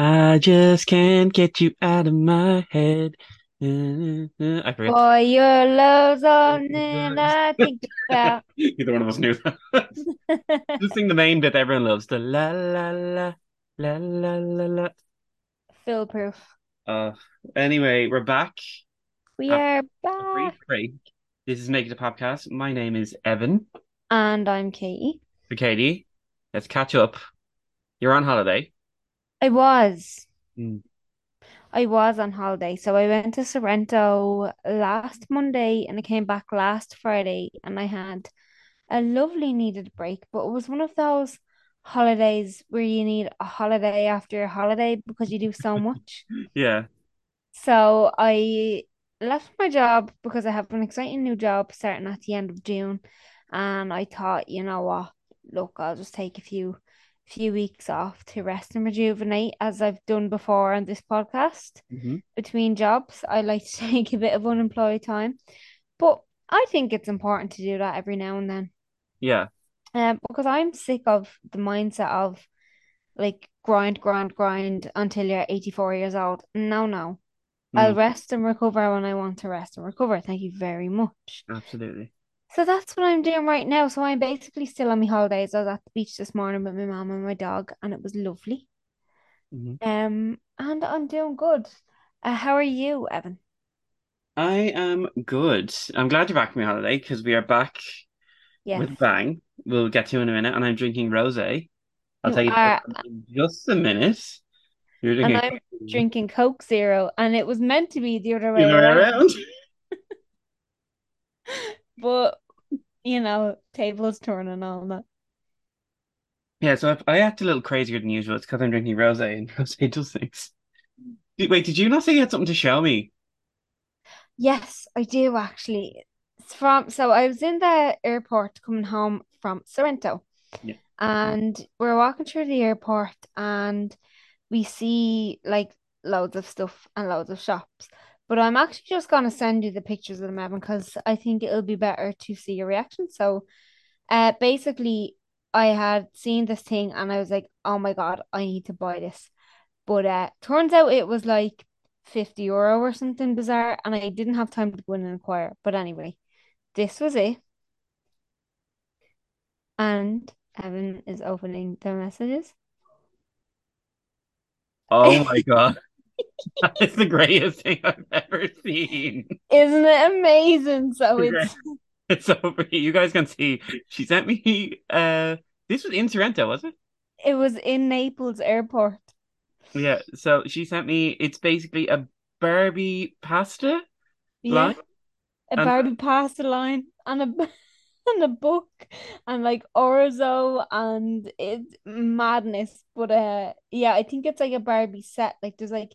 I just can't get you out of my head. I forget. Boy, your love's on and I think about. Neither one of us knew that. Just sing the main bit everyone loves. The la la la la la la la. Fill proof. Uh, anyway, we're back. We are A brief break. This is Make It a Popcast. My name is Evan. And I'm Katie. So Katie, let's catch up. You're on holiday. I was. Mm. I was on holiday. So I went to Sorrento last Monday and I came back last Friday and I had a lovely needed break. But it was one of those holidays where you need a holiday after a holiday because you do so much. Yeah. So I left my job because I have an exciting new job starting at the end of June. And I thought, you know what? Look, I'll just take a few few weeks off to rest and rejuvenate as I've done before on this podcast. Mhm. Between jobs, I like to take a bit of unemployed time. But I think it's important to do that every now and then. Yeah. Um, because I'm sick of the mindset of like grind, grind, grind until you're 84 years old. No, no. I'll Mm, rest and recover when I want to rest and recover. Thank you very much. absolutely. So that's what I'm doing right now. So I'm basically still on my holidays. I was at the beach this morning with my mom and my dog, and it was lovely. Mhm. Um, and I'm doing good. Uh, how are you, Evan? I am good. I'm glad you're back from your holiday because we are back with Yes, a bang. We'll get to in a minute, and I'm drinking rosé. I'll you tell you are. in just a minute. You're And drinking I'm drinking Coke Zero, and it was meant to be the other the way other way around, around. but you know, tables turn and all that. Yeah, so if I act a little crazier than usual, it's because I'm drinking rosé, and rosé does things. Did- Wait, did you not say you had something to show me? Yes, I do actually. It's from so I was in the airport coming home from Sorrento. Yeah. And we're walking through the airport and we see like loads of stuff and loads of shops. But I'm actually just gonna send you the pictures of them, Evan, because I think it'll be better to see your reaction. So uh basically I had seen this thing and I was like, oh my God, I need to buy this. But uh turns out it was like 50 euro or something bizarre, and I didn't have time to go in and inquire. But anyway, this was it. And Evan is opening the messages. Oh my God, that is the greatest thing I've ever seen. Isn't it amazing? So it's It's over. You guys can see. She sent me. Uh, this was in Sorrento, was it? it was in Naples airport. Yeah. So she sent me. It's basically a Barbie pasta Yeah, line, a and Barbie pasta line and a and a book and like orzo and it's madness. But uh yeah, I think it's like a Barbie set. Like there's like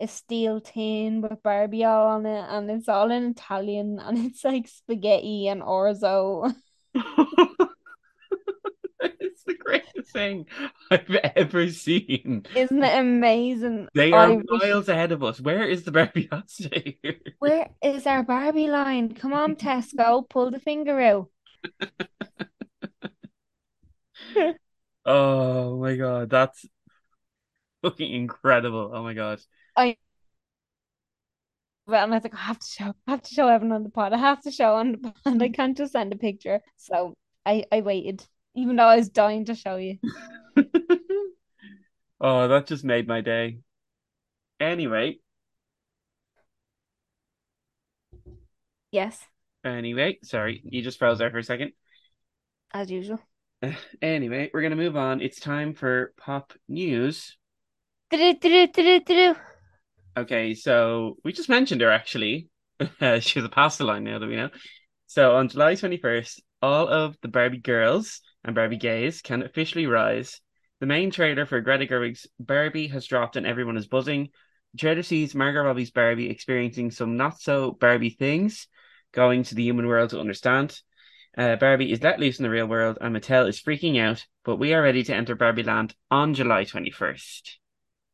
a steel tin with Barbie all on it and it's all in Italian and it's like spaghetti and orzo. it's the greatest thing I've ever seen. Isn't it amazing? They I are wish miles ahead of us. Where is the Barbie here? where is our Barbie line? Come on, Tesco, pull the finger out. Oh my God, that's fucking incredible. Oh my God. I and I was like, I have to show, I have to show Evan on the pod. I have to show on the pod. I can't just send a picture. So I I waited, even though I was dying to show you. Oh, that just made my day. Anyway, Yes, anyway, sorry, you just froze there for a second. as usual. Anyway, we're gonna move on. It's time for pop news. Okay, so we just mentioned her actually. She's a pasta line now that we know. So on July 21st, all of the Barbie girls and Barbie gays can officially rise. The main trailer for Greta Gerwig's Barbie has dropped and everyone is buzzing. The trailer sees Margot Robbie's Barbie experiencing some not so Barbie things, going to the human world to understand. Uh, Barbie is let loose in the real world and Mattel is freaking out, but we are ready to enter Barbie Land on July 21st.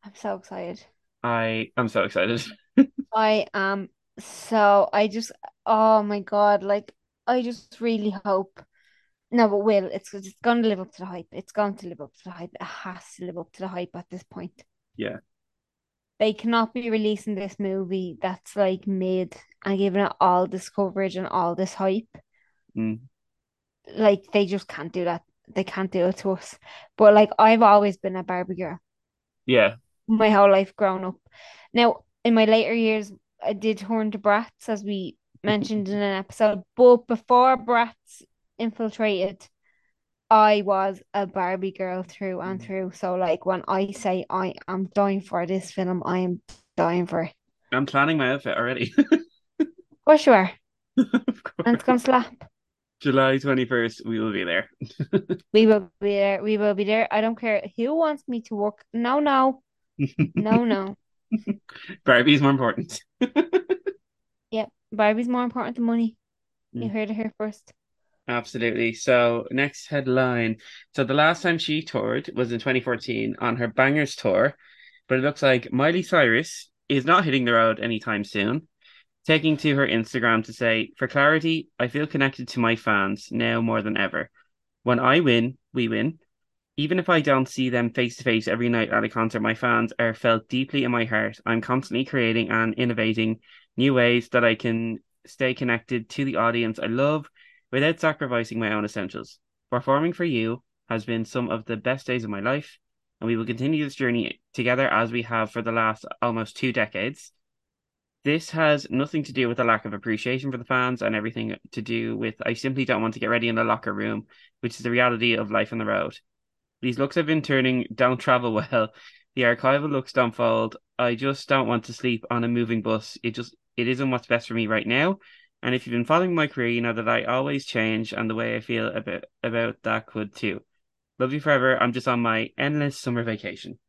I'm so excited. I am so excited. I am so I just oh my God, like I just really hope. No, but will it's it's going to live up to the hype. It's going to live up to the hype. It has to live up to the hype at this point. Yeah. they cannot be releasing this movie that's like made and giving it all this coverage and all this hype. Mm. Like they just can't do that. They can't do it to us. But like I've always been a Barbie girl Yeah. my whole life growing up. Now, in my later years, I did turn to Bratz, as we mentioned in an episode. But before Bratz infiltrated, I was a Barbie girl through and through. So, like, when I say I am dying for this film, I am dying for it. I'm planning my outfit already. For sure. of And it's course. gonna slap. July 21st, we will be there. We will be there. We will be there. I don't care who wants me to work. No, no, no, no. Barbie's more important. Yep. Barbie's more important than money. You Mm. heard it here first. Absolutely. So, next headline. So, the last time she toured was in 2014 on her Bangerz tour, but it looks like Miley Cyrus is not hitting the road anytime soon, taking to her Instagram to say, For clarity, I feel connected to my fans now more than ever. When I win, we win. Even if I don't see them face to face every night at a concert, my fans are felt deeply in my heart. I'm constantly creating and innovating new ways that I can stay connected to the audience I love without sacrificing my own essentials. Performing for you has been some of the best days of my life, and we will continue this journey together as we have for the last almost two decades. This has nothing to do with a lack of appreciation for the fans and everything to do with I simply don't want to get ready in the locker room, which is the reality of life on the road. These looks I've been turning don't travel well. The archival looks don't fold. I just don't want to sleep on a moving bus. It just it isn't what's best for me right now. And if you've been following my career, you know that I always change, and the way I feel about about that could too. Love you forever. I'm just on my endless summer vacation.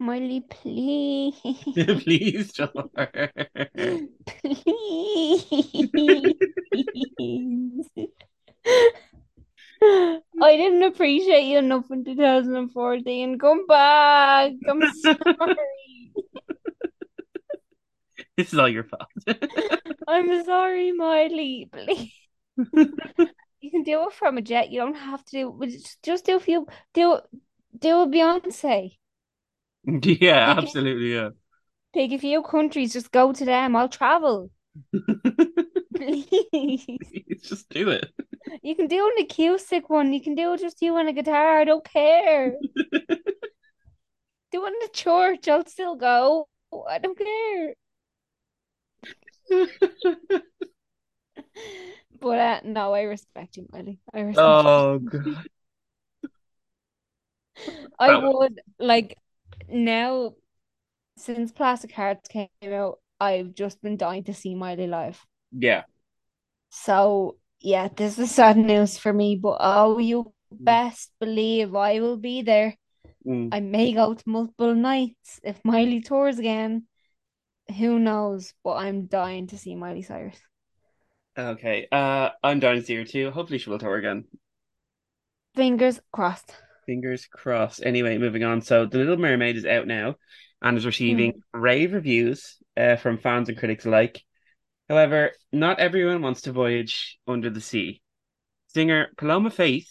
Miley, please. Please, Jar. Please. I didn't appreciate you enough in 2014. Come back. I'm sorry. This is all your fault. I'm sorry, Miley. Please. You can do it from a jet. You don't have to do just, just do a few do do a Beyonce. yeah, absolutely, yeah. Pick a few countries, just go to them. I'll travel. Please. Just do it. You can do an acoustic one. You can do just you and a guitar. I don't care. Do it in the church. I'll still go. I don't care. But uh, no, I respect you, Miley. I respect oh you. god. I would like now since Plastic Hearts came out, I've just been dying to see Miley live. Yeah. So yeah, this is sad news for me, but oh, you best believe I will be there. Mm. I may go to multiple nights if Miley tours again. Who knows? But I'm dying to see Miley Cyrus. Okay. Uh I'm dying to see her too. Hopefully she will tour again. Fingers crossed. Fingers crossed. Anyway, moving on. So The Little Mermaid is out now and is receiving rave reviews uh, from fans and critics alike. However, not everyone wants to voyage under the sea. Singer Paloma Faith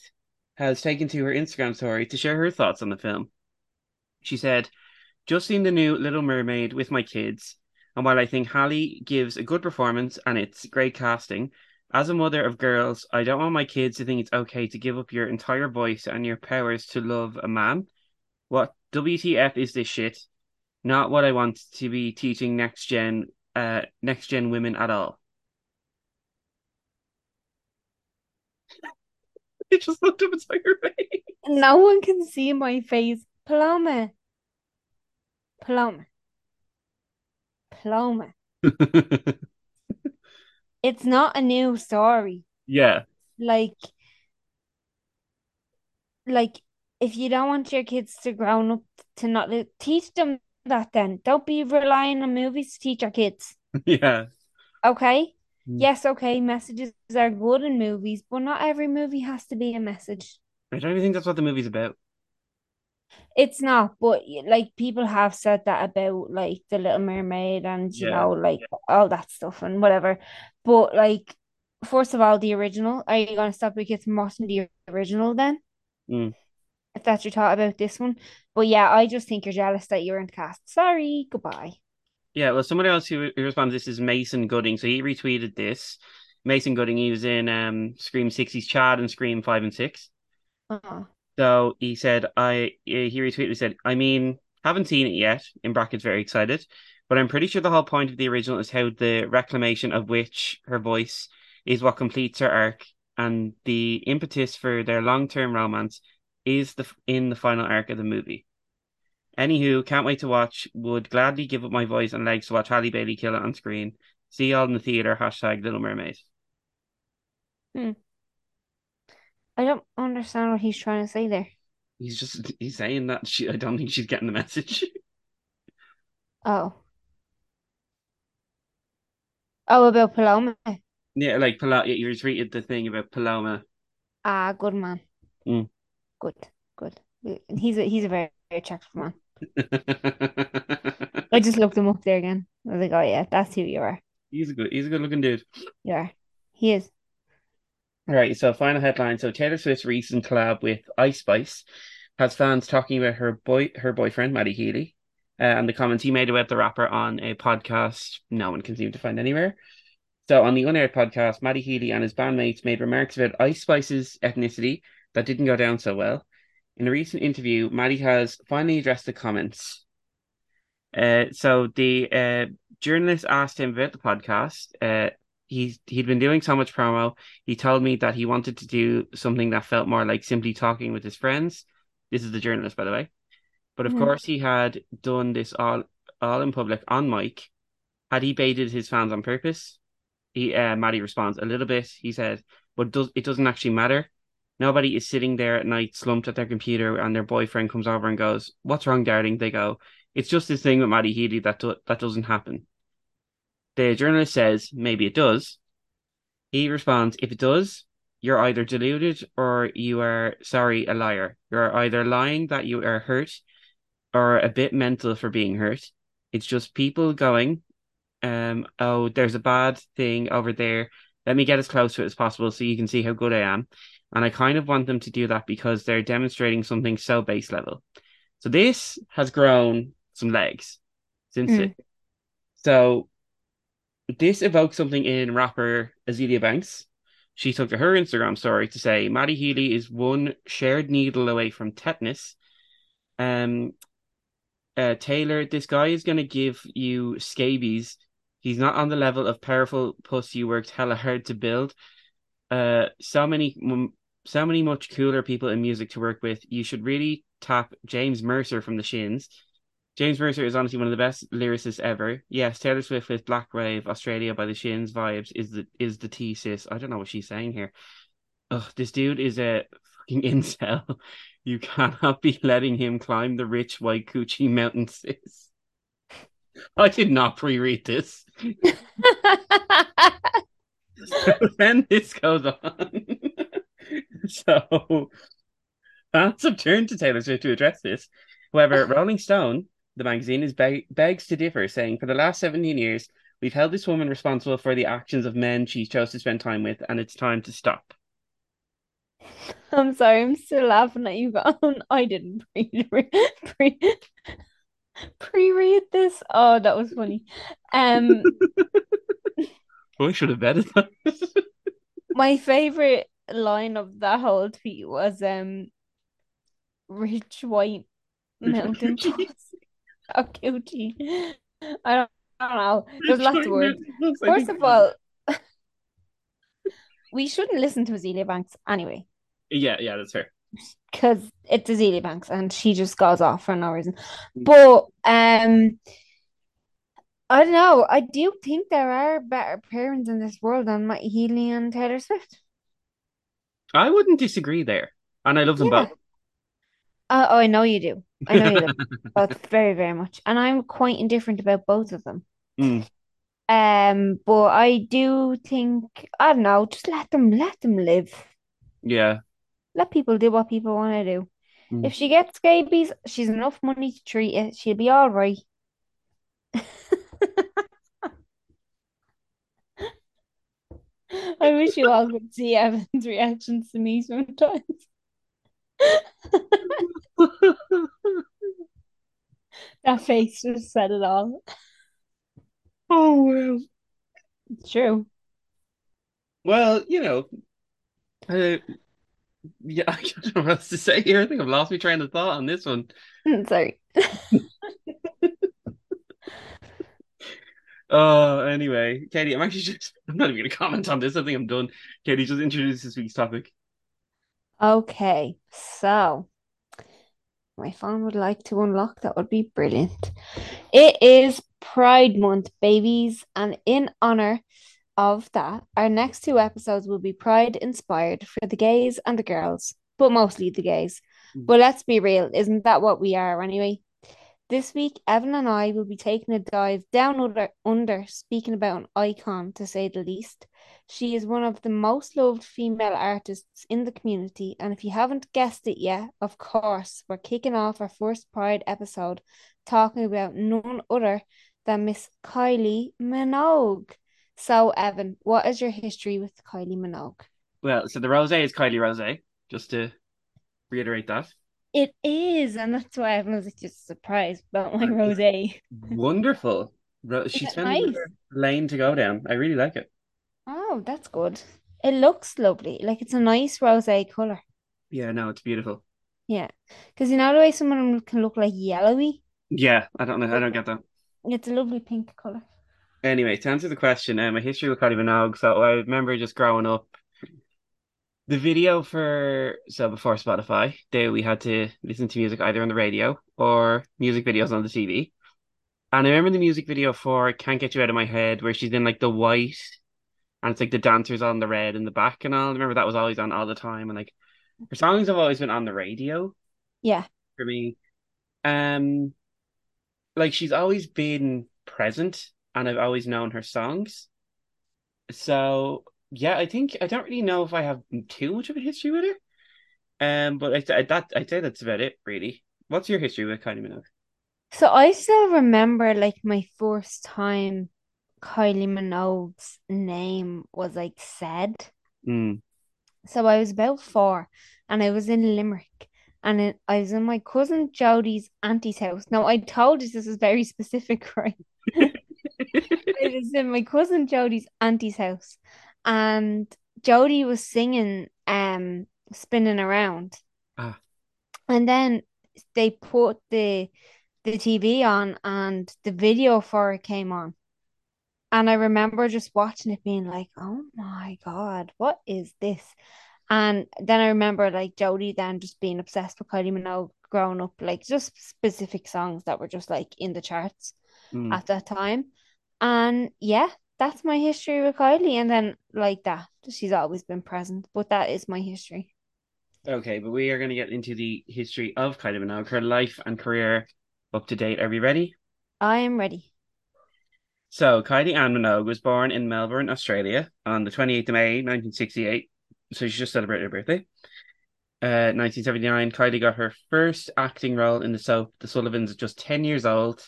has taken to her Instagram story to share her thoughts on the film. She said, Just seen the new Little Mermaid with my kids, and while I think Halle gives a good performance and it's great casting, as a mother of girls, I don't want my kids to think it's okay to give up your entire voice and your powers to love a man. What WTF is this shit? Not what I want to be teaching next gen uh next gen women at all. It just looked up inside face. No one can see my face. Paloma. Paloma. Paloma. It's not a new story. yeah. Like, like if you don't want your kids to grow up to not teach them that then. Don't be relying on movies to teach our kids. Yeah. Okay? Mm. Yes, okay, messages are good in movies, but not every movie has to be a message. I don't even think that's what the movie's about. It's not, but like people have said that about like The Little Mermaid and you Yeah, know, like all that stuff and whatever. But like, first of all, the original, are you gonna stop kids from watching the original then? Mm. if that's your thought about this one. But yeah, I just think you're jealous that you weren't cast. Sorry, goodbye. Yeah, well, somebody else who, who responds this is Mason Gooding. So he retweeted this. Mason Gooding, he was in um Scream 6, he's Chad and Scream 5 and 6. Oh. So he said, I he retweeted, he said, I mean, haven't seen it yet, in brackets, very excited, but I'm pretty sure the whole point of the original is how the reclamation of which her voice is what completes her arc, and the impetus for their long term romance is the in the final arc of the movie. Anywho, can't wait to watch. Would gladly give up my voice and legs to watch Halle Bailey kill it on screen. See y'all in the theater. Hashtag Little Mermaid. Hmm. I don't understand what he's trying to say there. He's just he's saying that she. I don't think she's getting the message. Oh. Oh, about Paloma. yeah, like Paloma. You retweeted the thing about Paloma. Ah, good man. Mm. Good, good. He's a he's a very, very attractive man. I just looked him up there again. I was like, oh yeah, that's who you are. he's a good. He's a good looking dude. Yeah. He is. All right, so final headline. So Taylor Swift's recent collab with Ice Spice has fans talking about her boy, her boyfriend Matty Healy, uh, and the comments he made about the rapper on a podcast no one can seem to find anywhere. So on the unaired podcast, Matty Healy and his bandmates made remarks about Ice Spice's ethnicity that didn't go down so well. In a recent interview, Matty has finally addressed the comments. Uh, so the uh, journalist asked him about the podcast. Uh, he's he'd been doing so much promo. He told me that he wanted to do something that felt more like simply talking with his friends. This is the journalist, by the way. But of Mhm. course, he had done this all all in public on mic. Had he baited his fans on purpose? He uh, Matty responds a little bit. He says, "But does it doesn't actually matter. Nobody is sitting there at night slumped at their computer, and their boyfriend comes over and goes, "What's wrong, darling?" They go, "It's just this thing with Matty Healy that do- that doesn't happen." The journalist says, "Maybe it does." He responds, "If it does, you're either deluded or you are sorry, a liar. You're either lying that you are hurt or a bit mental for being hurt. It's just people going, um, oh, there's a bad thing over there. Let me get as close to it as possible so you can see how good I am. And I kind of want them to do that because they're demonstrating something so base level. So this has grown some legs since Mm. it. So this evoked something in rapper Azealia Banks. She took to her Instagram story to say Matty Healy is one shared needle away from tetanus. Um, uh, Taylor, this guy is going to give you scabies. He's not on the level of powerful puss you worked hella hard to build. Uh, so many, so many much cooler people in music to work with. You should really tap James Mercer from the Shins. James Mercer is honestly one of the best lyricists ever. Yes, Taylor Swift with Black Wave, Australia by the Shins vibes is the is the T sis. I don't know what she's saying here. Ugh, this dude is a fucking incel. You cannot be letting him climb the rich white coochie mountain, sis. I did not pre-read this. Then this goes on. so fans have turned to Taylor Swift to address this. However, Rolling Stone, the magazine, is beg- begs to differ, saying for the last 17 years, we've held this woman responsible for the actions of men she chose to spend time with, and it's time to stop. I'm sorry, I'm still laughing at you, going. I didn't pre pre pre-read this. Oh, that was funny. Um, I should have betted that. my favorite line of that whole tweet was um, rich white mountain Coochie. Oh, coochie. I don't, I don't know. There's lots of words. First of all, we shouldn't listen to Azealia Banks anyway, yeah, yeah, that's fair. because it's Azealia Banks and she just goes off for no reason. Mm. But um, I don't know. I do think there are better parents in this world than Matty Healy and Taylor Swift. I wouldn't disagree there, and I love them Yeah. both. Uh, oh, I know you do. I know you do both very, very much, and I'm quite indifferent about both of them. Mm. Um, but I do think I don't know. Just let them, let them live. Yeah, Let people do what people want to do. Mm. If she gets scabies, she's enough money to treat it. She'll be all right. I wish you all could see Evan's reactions to me sometimes. That face just said it all. Oh well. True. Well, you know, uh, yeah, I don't know what else to say here. I think I've lost my train of thought on this one. Sorry. Oh, anyway, Katie, I'm actually just I'm not even gonna comment on this. I think I'm done. Katie, just introduce this week's topic. Okay, so my phone would like to unlock. That would be brilliant. It is Pride Month, babies, and in honor of that, our next two episodes will be Pride inspired for the gays and the girls, but mostly the gays. Hmm. But let's be real, isn't that what we are anyway? This week, Evan and I will be taking a dive down under, under speaking about an icon, to say the least. She is one of the most loved female artists in the community, and if you haven't guessed it yet, of course, we're kicking off our first Pride episode talking about none other than Miss Kylie Minogue. So, Evan, what is your history with Kylie Minogue? Well, so the rose is Kylie Rose, just to reiterate that. It is, and that's why I was just surprised about my rosé. Wonderful. Ro- She's it found nice? lane to go down. I really like it. Oh, that's good. It looks lovely. Like it's a nice rosé color. Yeah, no, it's beautiful. Yeah, because you know the way some of them can look like yellowy. Yeah, I don't know. I don't get that. It's a lovely pink color. Anyway, to answer the question, um, my history with Kylie Minogue. So I remember just growing up, the video for so before Spotify, there we had to listen to music either on the radio or music videos on the TV. And I remember the music video for "Can't Get You Out of My Head," where she's in like the white, and it's like the dancers on the red in the back and all. I remember that was always on all the time, and like her songs have always been on the radio Yeah, for me. Um, like she's always been present, and I've always known her songs. So yeah, I think I don't really know if I have too much of a history with her. Um, but I, I that I'd say that's about it, really. What's your history with Kylie Minogue? So I still remember like my first time Kylie Minogue's name was like said. Mm. So I was about four and I was in Limerick and it, I was in my cousin Jodie's auntie's house. Now I told you this is very specific, right? I was in my cousin Jodie's auntie's house and Jodie was singing um spinning around. Ah. And then they put the the TV on and the video for it came on. And I remember just watching it being like, oh my God, what is this? And then I remember like Jodie then just being obsessed with Kylie Minogue growing up, like just specific songs that were just like in the charts Mm. at that time. And yeah, that's my history with Kylie. And then like that, she's always been present, but that is my history. Okay, but we are going to get into the history of Kylie Minogue, her life and career up to date. Are we ready? I am ready. So, Kylie Ann Minogue was born in Melbourne, Australia on the 28th of May, 1968. So, she just celebrated her birthday. Uh, 1979, Kylie got her first acting role in the soap The Sullivans at just 10 years old.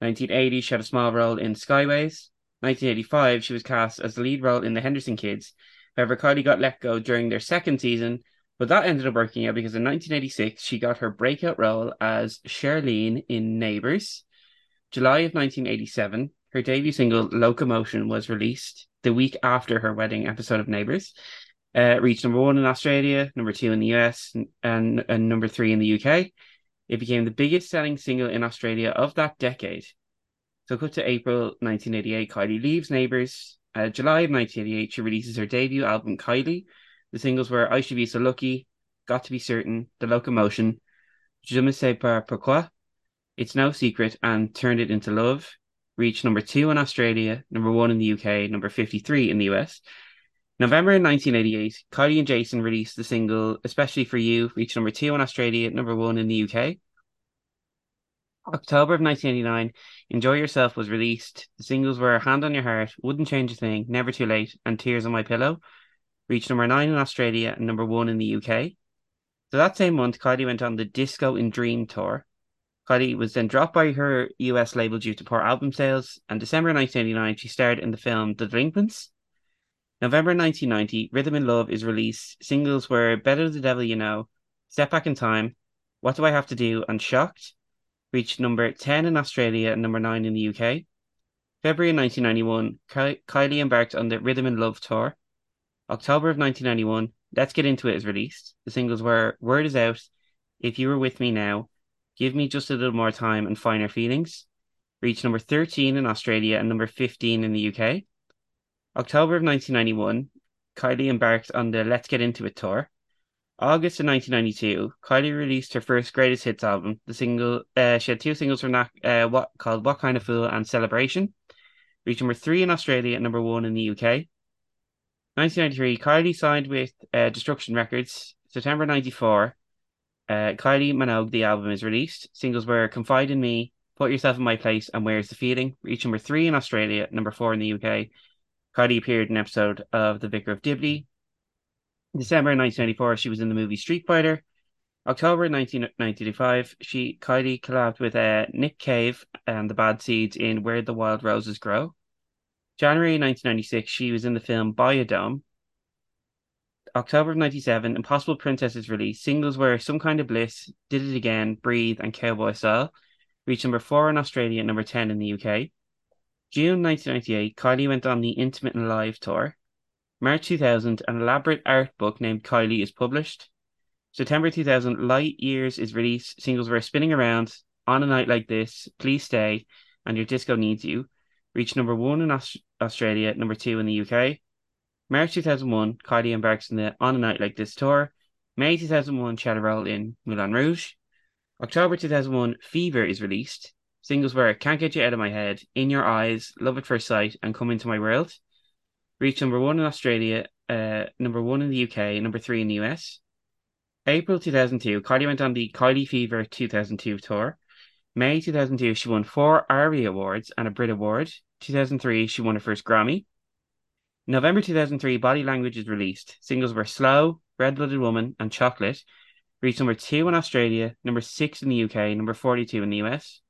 1980, she had a small role in Skyways. 1985, she was cast as the lead role in The Henderson Kids. However, Kylie got let go during their second season, but that ended up working out because in 1986, she got her breakout role as Charlene in Neighbours. July of 1987, her debut single Locomotion was released the week after her wedding episode of Neighbours. Uh, reached number one in Australia, number two in the US, and, and, number three in the UK. It became the biggest selling single in Australia of that decade. So, cut to April 1988, Kylie leaves Neighbours. Uh, July of 1988, she releases her debut album, Kylie. The singles were I Should Be So Lucky, Got to Be Certain, The Locomotion, Je ne sais pas pourquoi, It's No Secret, and Turned It Into Love. Reached number two in Australia, number one in the UK, number 53 in the US. November 1988, Kylie and Jason released the single Especially for You, reached number two in Australia, number one in the UK. October of 1989, Enjoy Yourself was released. The singles were Hand on Your Heart, Wouldn't Change a Thing, Never Too Late, and Tears on My Pillow. Reached number nine in Australia and number one in the UK. So that same month, Kylie went on the Disco in Dream tour. Kylie was then dropped by her US label due to poor album sales, and December 1989, she starred in the film The Delinquents. November 1990, Rhythm of Love is released. Singles were Better the Devil You Know, Step Back in Time, What Do I Have to Do and Shocked reached number 10 in Australia and number 9 in the UK. February 1991, Ky- Kylie embarked on the Rhythm of Love tour. October of 1991, Let's Get Into It is released. The singles were Word Is Out, If You Were With Me Now, Give Me Just a Little More Time, and Finer Feelings. Reached number 13 in Australia and number 15 in the UK. October of 1991, Kylie embarked on the Let's Get Into It tour. August of 1992, Kylie released her first greatest hits album. The single, uh, she had two singles from that, uh, what called "What Kind of Fool" and "Celebration," reached number three in Australia and number one in the UK. 1993, Kylie signed with uh, Deconstruction Records. September 94, uh, Kylie Minogue, the album is released. Singles were "Confide in Me," "Put Yourself in My Place," and "Where's the Feeling." Reached number three in Australia, number four in the UK. Kylie appeared in an episode of The Vicar of Dibley. December 1994, she was in the movie Street Fighter. October 1995, she Kylie collabed with uh, Nick Cave and the Bad Seeds in Where the Wild Roses Grow. January 1996, she was in the film Bio-Dome. October of 97, Impossible Princess is released. Singles were Some Kind of Bliss, Did It Again, Breathe, and Cowboy Style. Reached number 4 in Australia and number 10 in the UK. June 1998, Kylie went on the Intimate and Live tour. March 2000, an elaborate art book named Kylie is published. September 2000, Light Years is released. Singles were Spinning Around, On a Night Like This, Please Stay, and Your Disco Needs You. Reached number one in Aus- Australia, number two in the UK. March 2001, Kylie embarks on the On a Night Like This tour. May 2001, she had in Moulin Rouge. October 2001, Fever is released. Singles were Can't Get You Out of My Head, In Your Eyes, Love at First Sight, and Come Into My World. Reached number one in Australia, uh, number one in the UK, number three in the US. April 2002, Kylie went on the Kylie Fever 2002 tour. May 2002, she won four ARIA Awards and a Brit Award. 2003, she won her first Grammy. November 2003, Body Language is released. Singles were Slow, Red Blooded Woman, and Chocolate. Reached number two in Australia, number six in the UK, number 42 in the US.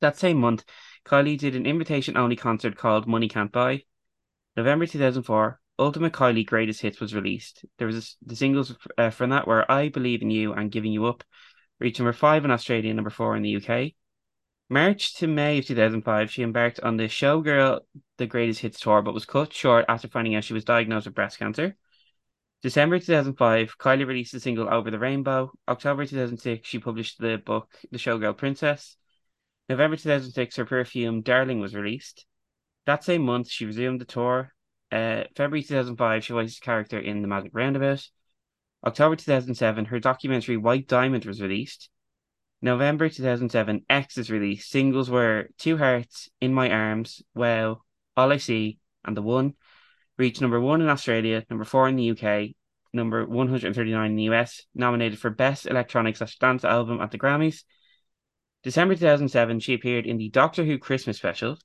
That same month, Kylie did an invitation only concert called Money Can't Buy. November 2004, Ultimate Kylie Greatest Hits was released. There was a, the singles uh, from that were I Believe in You and Giving You Up, reached number five in Australia, number four in the UK. March to May of 2005, she embarked on the Showgirl The Greatest Hits tour, but was cut short after finding out she was diagnosed with breast cancer. December 2005, Kylie released the single Over the Rainbow. October 2006, she published the book The Showgirl Princess. November 2006, her perfume Darling was released. That same month, she resumed the tour. Uh, February 2005, she voiced a character in The Magic Roundabout. October 2007, her documentary White Diamond was released. November 2007, X is released. Singles were Two Hearts, In My Arms, Wow, All I See, and The One. Reached number one in Australia, number four in the UK, number 139 in the US, nominated for Best Electronic slash Dance Album at the Grammys. December 2007, she appeared in the Doctor Who Christmas special.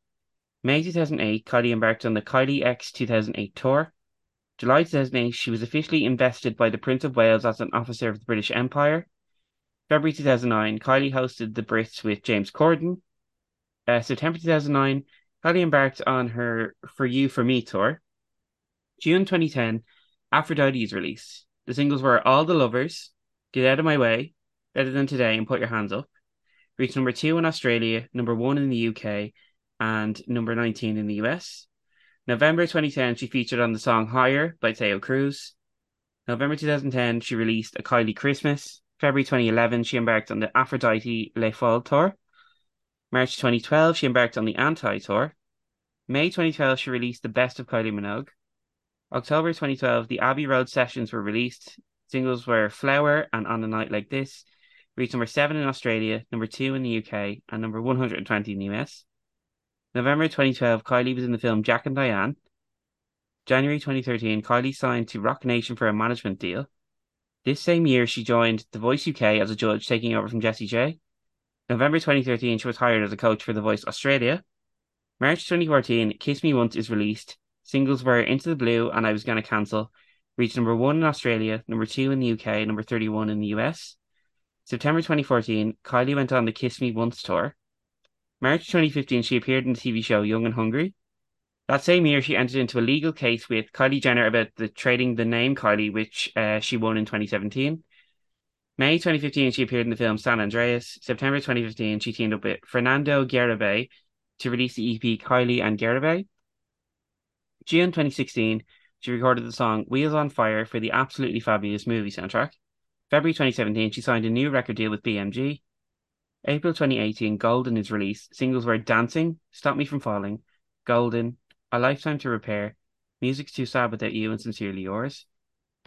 May 2008, Kylie embarked on the Kylie X 2008 tour. July 2008, she was officially invested by the Prince of Wales as an officer of the British Empire. February 2009, Kylie hosted the Brits with James Corden. Uh, September 2009, Kylie embarked on her For You, For Me tour. June 2010, Aphrodite is released. The singles were All the Lovers, Get Out of My Way, Better Than Today, and Put Your Hands Up. Reached number two in Australia, number one in the UK, and number 19 in the US. November 2010, she featured on the song Higher by Taio Cruz. November 2010, she released A Kylie Christmas. February 2011, she embarked on the Aphrodite Le Fall tour. March 2012, she embarked on the Anti tour. May 2012, she released The Best of Kylie Minogue. October 2012, the Abbey Road sessions were released. Singles were Flower and On a Night Like This. Reached number 7 in Australia, number 2 in the UK, and number 120 in the US. November 2012, Kylie was in the film Jack and Diane. January 2013, Kylie signed to Roc Nation for a management deal. This same year, she joined The Voice UK as a judge, taking over from Jessie J. November 2013, she was hired as a coach for The Voice Australia. March 2014, Kiss Me Once is released. Singles were Into the Blue and I Was Gonna Cancel. Reached number one in Australia, number two in the UK, number 31 in the US. September 2014, Kylie went on the Kiss Me Once tour. March 2015, she appeared in the TV show Young and Hungry. That same year, she entered into a legal case with Kylie Jenner about the trading the name Kylie, which uh, she won in 2017. May 2015, she appeared in the film San Andreas. September 2015, she teamed up with Fernando Garibay to release the EP Kylie and Garibay. June 2016, she recorded the song Wheels on Fire for the absolutely fabulous movie soundtrack. February 2017, she signed a new record deal with BMG. April 2018, Golden is released. Singles were Dancing, Stop Me From Falling, Golden, A Lifetime to Repair, Music's Too Sad Without You, and Sincerely Yours.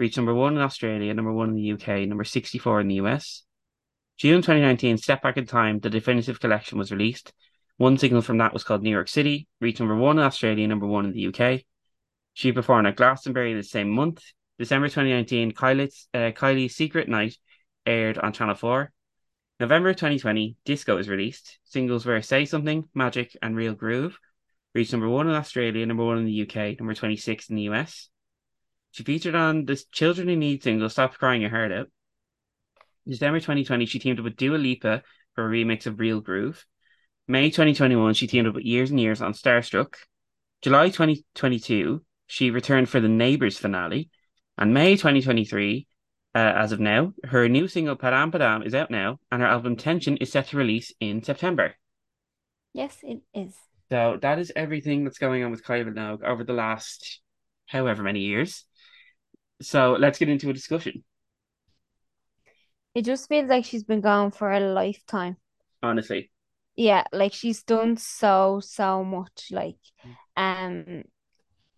Reached number one in Australia, number one in the UK, number 64 in the US. June 2019, Step Back in Time, the definitive collection was released. One single from that was called New York City, reached number one in Australia, number one in the UK. She performed at Glastonbury in the same month. December 2019, Kylie's, uh, Kylie's Secret Night aired on Channel 4. November 2020, Disco was released. Singles were Say Something, Magic, and Real Groove. Reached number one in Australia, number one in the UK, number 26 in the US. She featured on the Children in Need single Stop Crying Your Heart Out. In December 2020, she teamed up with Dua Lipa for a remix of Real Groove. May 2021, she teamed up with Years and Years on Starstruck. July 2022, she returned for the Neighbours finale. And May 2023, uh, as of now, her new single Padam Padam is out now, and her album Tension is set to release in September. Yes, it is. So that is everything that's going on with Kylie Minogue over the last however many years. So let's get into a discussion. It just feels like she's been gone for a lifetime. Honestly, Yeah, like she's done so, so much. Like, um,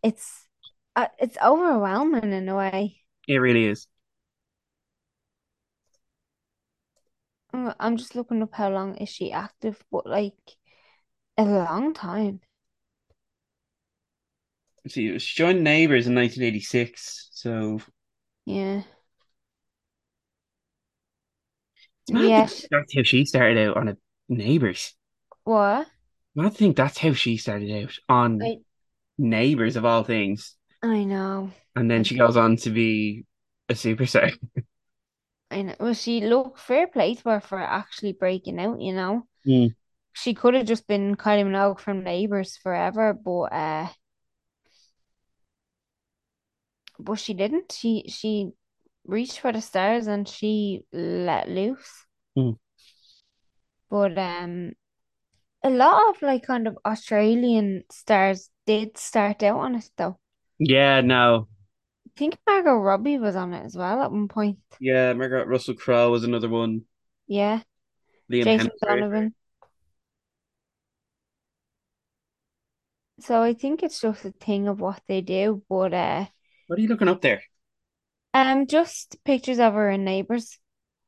it's uh, it's overwhelming in a way. it really is. I'm I'm just looking up how long is she active, but like a long time. See, she joined Neighbours in 1986, so Yeah. it's mad to Yeah. that's how she started out on a Neighbours. What? I think that's how she started out on I Neighbours of all things, I know. and then she goes on to be a superstar. I know. Well, she look fair play to her for actually breaking out, you know. Mm. She could have just been Kylie Minogue from Neighbours forever, but uh but she didn't. She she reached for the stars and she let loose. Mm. But um a lot of like kind of Australian stars did start out on it though. Yeah, no. I think Margot Robbie was on it as well at one point. Yeah, Margaret Russell Crowe was another one. Yeah. Liam Jason Hemsworth. Donovan. So I think it's just a thing of what they do, but uh What are you looking up there? um just pictures of her and neighbours,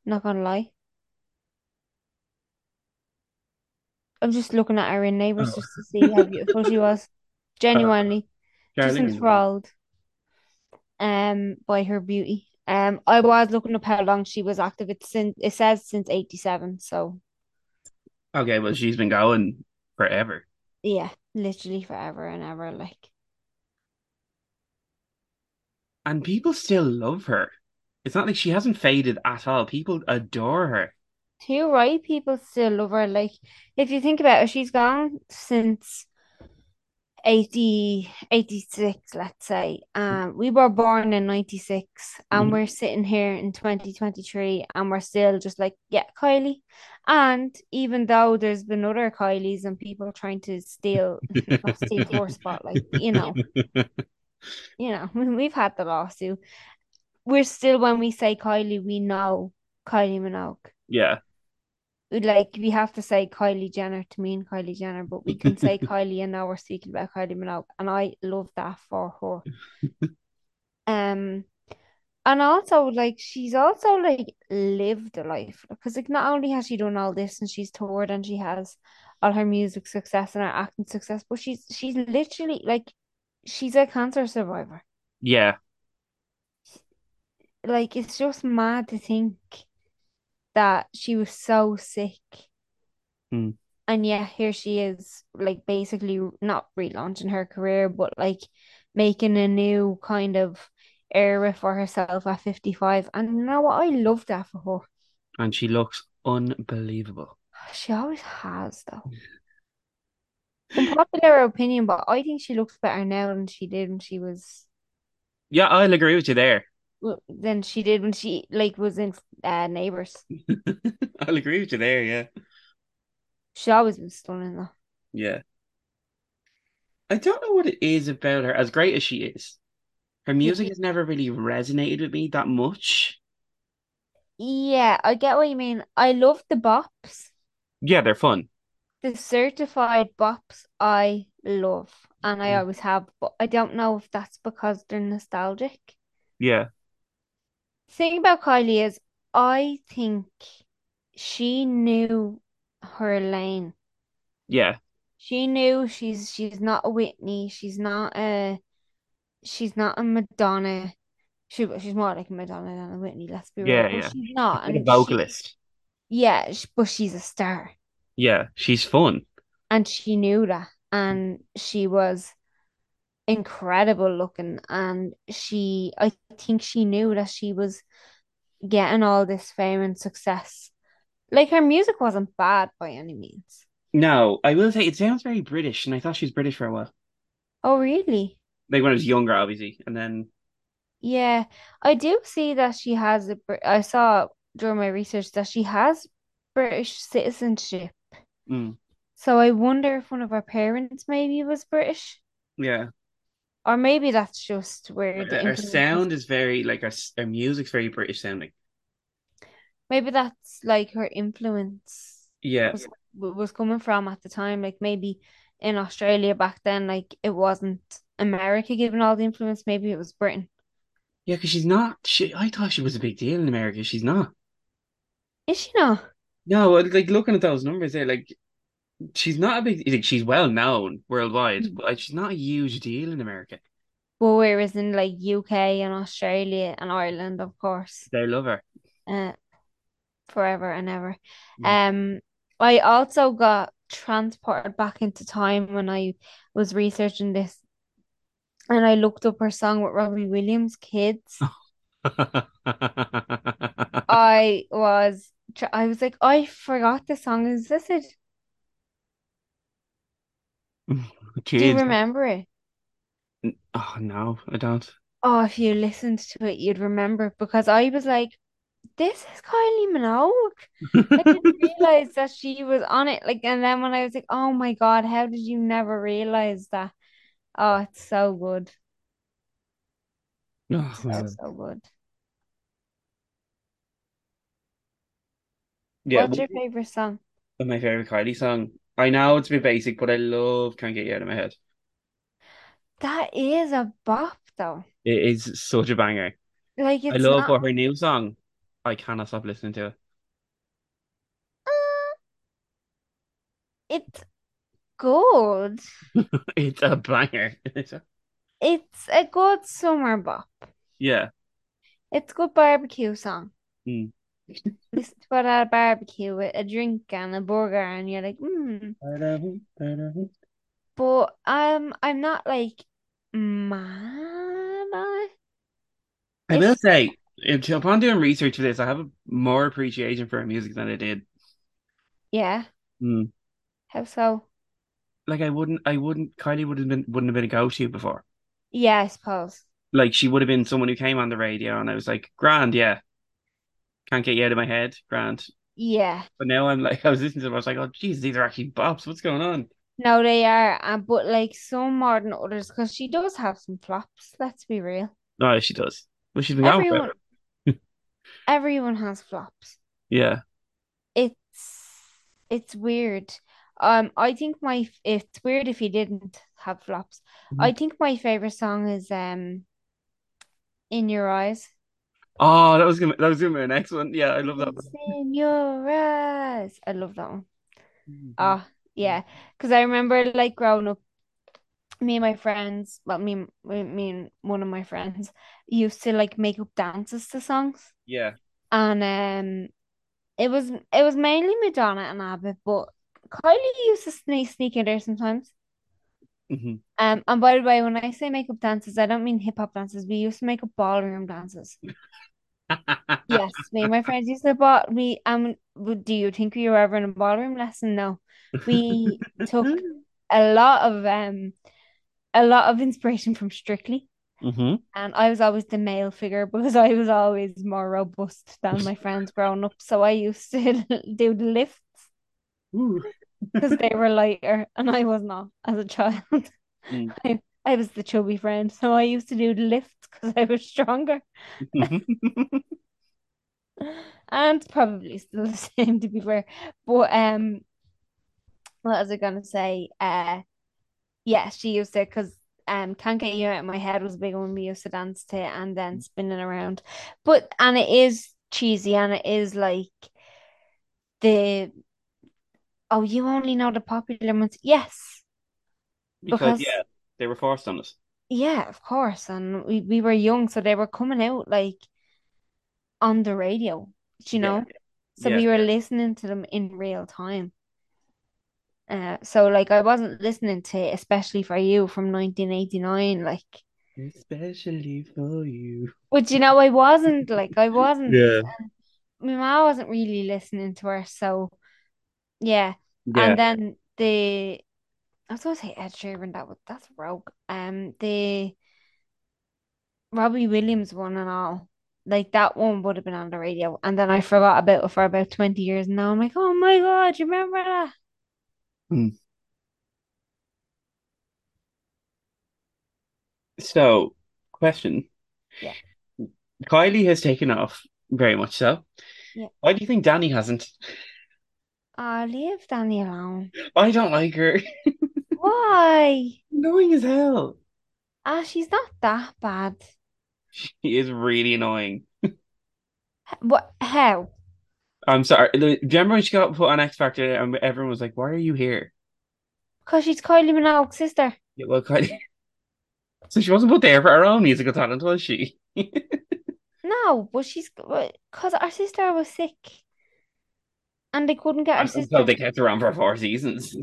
not gonna lie. I'm just looking at her in neighbours Oh. just to see how beautiful she was. Genuinely. Just enthralled um by her beauty. Um I was looking up how long she was active. It's since it says since 87, so Okay, well, she's been going forever. Yeah, literally forever and ever like. And people still love her. It's not like she hasn't faded at all. People adore her. Too right, people still love her. Like, if you think about it, she's gone since 80, 86, let's say. Um, we were born in 96 and Mhm. we're sitting here in 2023 and we're still just like, yeah, Kylie. And even though there's been other Kylies and people trying to steal, steal your spotlight, you know, you know, we've had the lawsuit. We're still, when we say Kylie, we know Kylie Minogue. Yeah. like we have to say Kylie Jenner to mean Kylie Jenner, but we can say Kylie and now we're speaking about Kylie Minogue, and I love that for her. Um, and also like she's also like lived a life because like not only has she done all this and she's toured and she has all her music success and her acting success, but she's she's literally like she's a cancer survivor. Yeah. Like it's just mad to think that she was so sick. Hmm. And yeah, here she is, like basically not relaunching her career, but like making a new kind of era for herself at 55. And you know what? I love that for her. And she looks unbelievable. She always has, though. Unpopular opinion, but I think she looks better now than she did when she was. Yeah, I'll agree with you there. than she did when she like was in uh, Neighbours. I'll agree with you there, yeah. She's always been stunning though. Yeah. I don't know what it is about her, as great as she is. Her music has never really resonated with me that much. yeah, I get what you mean. I love the bops. Yeah, they're fun. The certified bops I love, and I Mm. always have, but I don't know if that's because they're nostalgic. Yeah, The thing about Kylie is, I think she knew her lane. yeah, She knew she's she's not a Whitney. She's not a she's not a Madonna. She she's more like a Madonna than a Whitney. Let's be real, yeah, but yeah. she's She's not. like a And she vocalist. yeah, but she's a star, Yeah, she's fun. and she knew that, and she was incredible looking, and she I think she knew that she was getting all this fame and success. Like her music wasn't bad by any means. No, I will say it sounds very British, and I thought she was British for a while. Oh, really? Like when I was younger, obviously, and then Yeah, I do see that she has a. I saw during my research that she has British citizenship. mm, So I wonder if one of her parents maybe was British, yeah, or maybe that's just where the her her influence has. sound is very like her, s- her music's very British sounding. Maybe that's like her influence Yeah, was was coming from at the time. Like maybe in Australia back then, like it wasn't America given all the influence. Maybe it was Britain. yeah, because she's not. She, I thought she was a big deal in America. She's not. Is she not? No, like looking at those numbers there, like she's not a big. Like she's well known worldwide, Mm. but she's not a huge deal in America. Well, whereas in like UK and Australia and Ireland, of course. They love her. Uh, forever and ever. Mm. Um, I also got transported back into time when I was researching this, and I looked up her song with Robbie Williams, "Kids." I was, I was like, I forgot the song existed. Do you remember it? Oh no, I don't. Oh, if you listened to it, you'd remember it because I was like, this is Kylie Minogue. I didn't realize that she was on it. Like, and then when I was like, oh my God, how did you never realize that? Oh, it's so good. Oh So, so good. Yeah, What's your favorite song? my favorite Kylie song. I know it's a bit basic, but I love Can't Get You Out of My Head. That is a bop, though. It is such a banger. Like, I love not, her new song. I cannot stop listening to it. uh, it's good. It's a banger. It's a- good summer bop. Yeah. It's a good barbecue song. Mm. Listen to it at a barbecue with a drink and a burger, and you're like, hmm. But um, I'm not like mad. I will say, upon doing research for this, I have a more appreciation for her music than I did. yeah. Mm. How so? Like I wouldn't, I wouldn't. Kylie would have been, wouldn't have been a go-to before. Yeah, I suppose. Like she would have been someone who came on the radio, and I was like, grand, yeah, can't get you out of my head, grand. Yeah. But now I'm like, I was listening to them, I was like, oh, geez, these are actually bops. What's going on? No, they are, uh, but like some more than others because she does have some flops. Let's be real. No, she does. Well, she's been Everyone, everyone has flops. Yeah. It's it's weird. Um, I think my it's weird if he didn't have flops. I Mhm. think my favorite song is um In Your Eyes. Oh, that was gonna, that was gonna be my next one. Yeah, I love that It's in your eyes. I love that one. one. Oh, yeah. Because I remember like growing up, me and my friends, well, me, me, me and one of my friends used to like make up dances to songs. Yeah. And um it was it was mainly Madonna and ABBA, but Kylie used to sneak sneak in there sometimes. hmm Um, and by the way, when I say makeup dances, I don't mean hip hop dances. We used to make up ballroom dances. Yes, me and my friends used to ball we um do you think we were ever in a ballroom lesson? No. We took a lot of um a lot of inspiration from Strictly. hmm And I was always the male figure because I was always more robust than my friends growing up. So I used to do the lifts Ooh. Because they were lighter and I was not as a child. Mm. I, I was the chubby friend. So I used to do lifts because I was stronger and probably still the same to be fair. But um what was I gonna say? Uh yeah, she used to because um Can't Get You Out of My Head was a big one we used to dance to and then spinning around. But and it is cheesy and it is like the oh you only know the popular ones. Yes, Because because yeah, they were forced on us. yeah, of course. And we, we were young, so they were coming out like on the radio, do you Yeah, know? So yeah. we were listening to them in real time. Uh, so like I wasn't listening to Especially for You from 1989, like Especially for you. but you know, I wasn't like I wasn't Yeah. my mom wasn't really listening to her, so yeah. Yeah. And then the I was gonna say Ed Sheeran, that was that's rogue. Um the Robbie Williams one and all. Like that one would have been on the radio. And then I forgot about it for about 20 years. And now I'm like, oh my God, you remember that? Hmm. So, question. Yeah. Kylie has taken off, very much so. Yeah. Why do you think Dannii hasn't? Oh, leave Dannii alone. I don't like her. Why? Annoying as hell. Ah, she's not that bad. She is really annoying. What? How? I'm sorry. Do you remember when she got put on X Factor and everyone was like, "Why are you here?" Because she's Kylie Minogue's sister. Yeah, well, Kylie. So she wasn't put there for her own musical talent, was she? No, but she's because our sister was sick, and they couldn't get our And sister. so they kept her on for four seasons.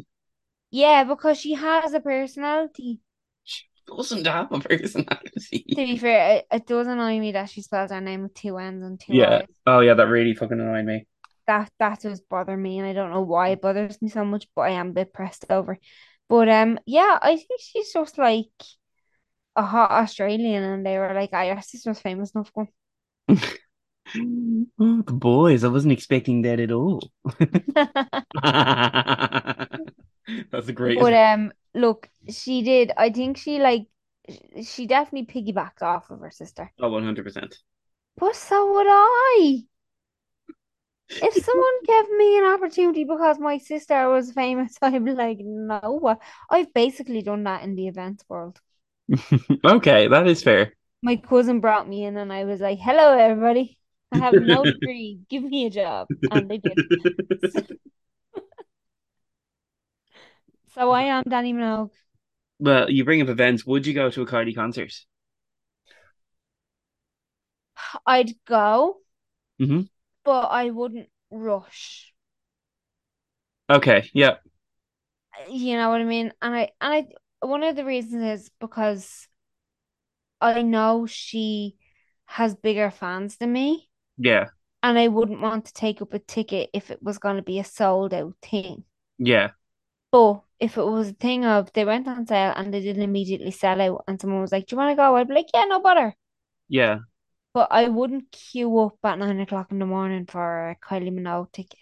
Yeah, because she has a personality. She doesn't have a personality. To be fair, it, it does annoy me that she spells her name with two N's and two Yeah. I's. Oh yeah, that really fucking annoyed me. That that does bother me, and I don't know why it bothers me so much, but I am a bit pressed over. But um, yeah, I think she's just like a hot Australian, and they were like, "I "Ah, your sister's famous enough." One. Oh, the boys. I wasn't expecting that at all. That's a great. But um, look, she did. I think she like she definitely piggybacked off of her sister. Oh, 100%. But so would I. If someone gave me an opportunity because my sister was famous, I'd be like, no. I've basically done that in the events world. Okay, that is fair. My cousin brought me in and I was like, hello, everybody. I have no degree. Give me a job. And they did. So I am Dannii Minogue. Well, you bring up events. Would you go to a Kylie concert? I'd go, hmm but I wouldn't rush. Okay, yeah, You know what I mean? And I and I one of the reasons is because I know she has bigger fans than me, yeah, and I wouldn't want to take up a ticket if it was going to be a sold out thing. yeah, But if it was a thing of they went on sale and they didn't immediately sell out, and someone was like, "Do you want to go?" I'd be like, "Yeah, no bother." yeah. But I wouldn't queue up at nine o'clock in the morning for a Kylie Minogue ticket.